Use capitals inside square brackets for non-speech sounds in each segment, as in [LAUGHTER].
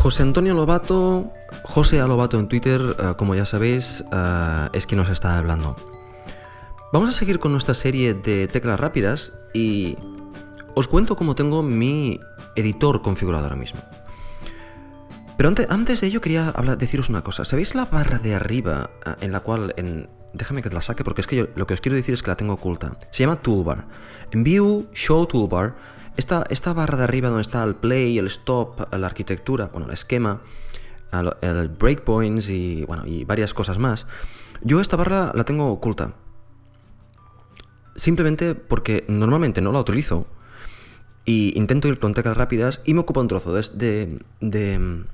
José Antonio Lobato, José Lobato en Twitter, eh, como ya sabéis, eh, es quien nos está hablando. Vamos a seguir con nuestra serie de teclas rápidas y os cuento cómo tengo mi editor configurado ahora mismo. Pero antes, antes de ello quería hablar, deciros una cosa. ¿Sabéis la barra de arriba eh, en la cual... En, déjame que te la saque porque es que lo que os quiero decir es que la tengo oculta. Se llama Toolbar. En View, Show Toolbar, esta, esta barra de arriba donde está el play, el stop, la arquitectura, bueno, el esquema, el breakpoints y, bueno, y varias cosas más, yo esta barra la tengo oculta. Simplemente porque normalmente no la utilizo y intento ir con teclas rápidas y me ocupa un trozo de, de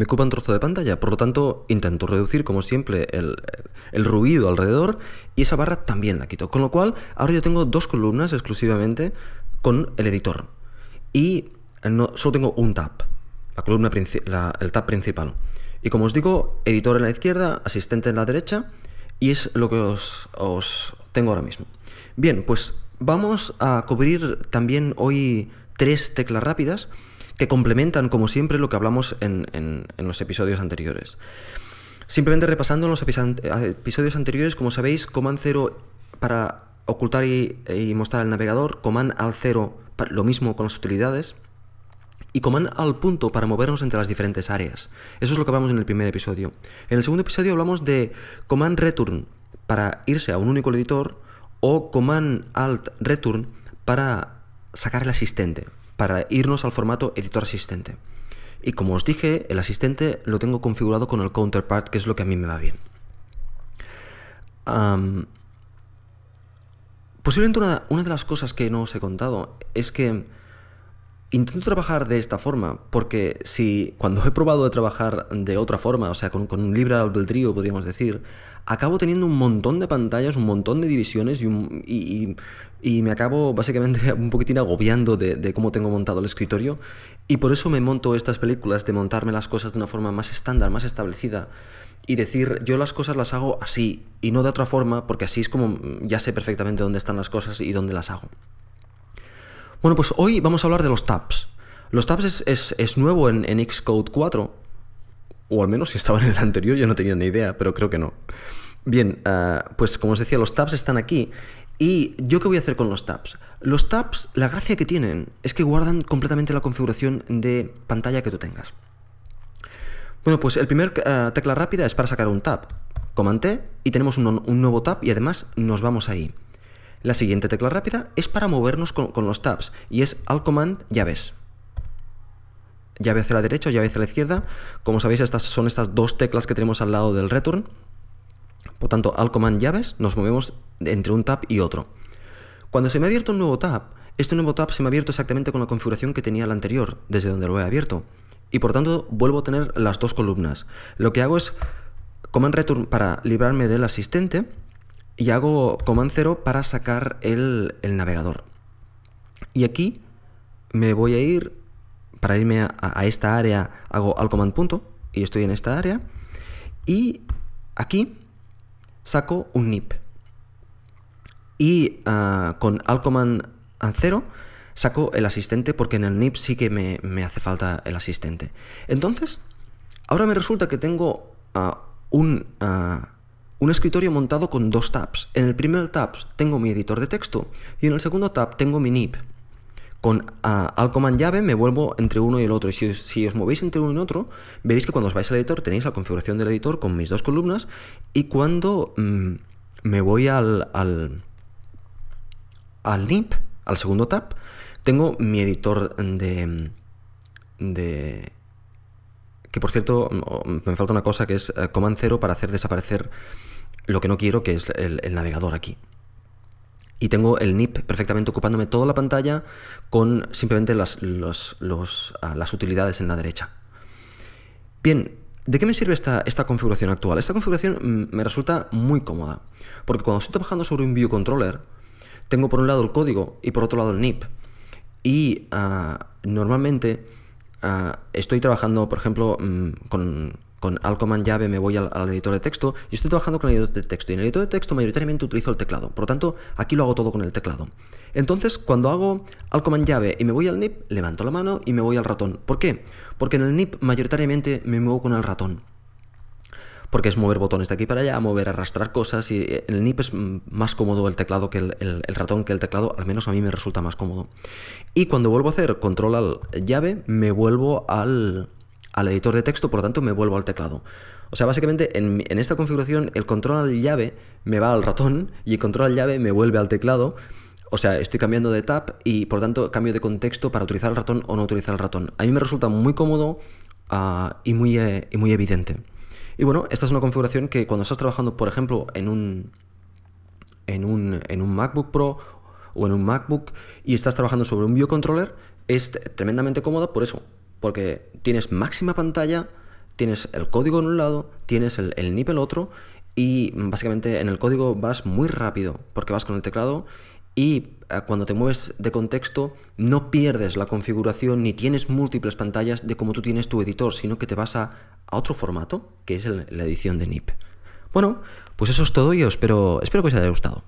me ocupa un trozo de pantalla, por lo tanto intento reducir como siempre el, ruido alrededor y esa barra también la quito. Con lo cual ahora yo tengo dos columnas exclusivamente con el editor y no, solo tengo un tab, la columna el tab principal. Y como os digo, editor en la izquierda, asistente en la derecha y es lo que os tengo ahora mismo. Bien, pues vamos a cubrir también hoy tres teclas rápidas que complementan, como siempre, lo que hablamos en, los episodios anteriores. Simplemente repasando en los episodios anteriores, como sabéis, Command 0 para ocultar y, mostrar el navegador, Command al 0 lo mismo con las utilidades, y Command al punto para movernos entre las diferentes áreas. Eso es lo que hablamos en el primer episodio. En el segundo episodio hablamos de Command Return para irse a un único editor o Command Alt Return para sacar el asistente para irnos al formato editor asistente. Y como os dije, el asistente lo tengo configurado con el counterpart, que es lo que a mí me va bien. posiblemente una, una, de las cosas que no os he contado es que intento trabajar de esta forma, porque si cuando he probado de trabajar de otra forma, o sea, con, un libre albedrío, podríamos decir, acabo teniendo un montón de pantallas, un montón de divisiones y, me acabo básicamente [LAUGHS] un poquitín agobiando de, cómo tengo montado el escritorio y por eso me monto estas películas de montarme las cosas de una forma más estándar, más establecida y decir yo las cosas las hago así y no de otra forma porque así es como ya sé perfectamente dónde están las cosas y dónde las hago. Bueno, pues hoy vamos a hablar de los tabs. Los tabs es, nuevo en, Xcode 4 o al menos si estaba en el anterior, yo no tenía ni idea, pero creo que no. Bien, eh, pues como os decía, los tabs están aquí. ¿Y yo qué voy a hacer con los tabs? Los tabs, la gracia que tienen es que guardan completamente la configuración de pantalla que tú tengas. Bueno, pues el primer eh, tecla rápida es para sacar un tab. Command T y tenemos un, nuevo tab y además nos vamos ahí. La siguiente tecla rápida es para movernos con, los tabs y es Alt Command llaves llave hacia la derecha o llave hacia la izquierda. Como sabéis, estas son estas dos teclas que tenemos al lado del return. Por tanto, al command llaves nos movemos entre un tab y otro. Cuando se me ha abierto un nuevo tab, este nuevo tab se me ha abierto exactamente con la configuración que tenía el anterior, desde donde lo he abierto. Y por tanto, vuelvo a tener las dos columnas. Lo que hago es command return para librarme del asistente y hago command 0 para sacar el, el navegador. Y aquí me voy a ir para irme a, esta área hago al command punto y estoy en esta área. Y aquí saco un nip. Y ah, con al command 0 saco el asistente porque en el nip sí que me, hace falta el asistente. Entonces, ahora me resulta que tengo ah, un, ah, un escritorio montado con dos tabs. En el primer tab tengo mi editor de texto y en el segundo tab tengo mi nip. Con al command llave me vuelvo entre uno y el otro. Y si, os movéis entre uno y otro, veréis que cuando os vais al editor tenéis la configuración del editor con mis dos columnas. Y cuando mm, me voy al, al, al NIP, al segundo tab, tengo mi editor de, de que por cierto, mm, me falta una cosa que es eh, Command 0 para hacer desaparecer lo que no quiero, que es el navegador aquí y tengo el NIP perfectamente ocupándome toda la pantalla con simplemente las, ah, las utilidades en la derecha. Bien, ¿de qué me sirve esta, esta configuración actual? Esta configuración mm, me resulta muy cómoda, porque cuando estoy trabajando sobre un view controller, tengo por un lado el código y por otro lado el NIP. Y ah, normalmente ah, estoy trabajando, por ejemplo, mm, con, con Alt Command llave me voy al, editor de texto y estoy trabajando con el editor de texto. Y en el editor de texto mayoritariamente utilizo el teclado. Por lo tanto, aquí lo hago todo con el teclado. Entonces, cuando hago Alt Command llave y me voy al NIP, levanto la mano y me voy al ratón. ¿Por qué? Porque en el NIP mayoritariamente me muevo con el ratón. Porque es mover botones de aquí para allá, mover, arrastrar cosas y en el NIP es más cómodo el teclado que el, ratón que el teclado, al menos a mí me resulta más cómodo. Y cuando vuelvo a hacer control al llave, me vuelvo al, al editor de texto, por lo tanto me vuelvo al teclado. O sea, básicamente en, esta configuración el control al llave me va al ratón y el control al llave me vuelve al teclado. O sea, estoy cambiando de tab y por lo tanto cambio de contexto para utilizar el ratón o no utilizar el ratón. A mí me resulta muy cómodo ah, y, muy, eh, y muy evidente. Y bueno, esta es una configuración que cuando estás trabajando, por ejemplo, en un, en un, en un MacBook Pro o en un MacBook y estás trabajando sobre un biocontroller, es tremendamente cómoda por eso, porque tienes máxima pantalla, tienes el código en un lado, tienes el, el NIP el otro, y básicamente en el código vas muy rápido, porque vas con el teclado y eh, cuando te mueves de contexto no pierdes la configuración ni tienes múltiples pantallas de como tú tienes tu editor, sino que te vas a, otro formato, que es la edición de NIP. Bueno, pues eso es todo y espero, espero que os haya gustado.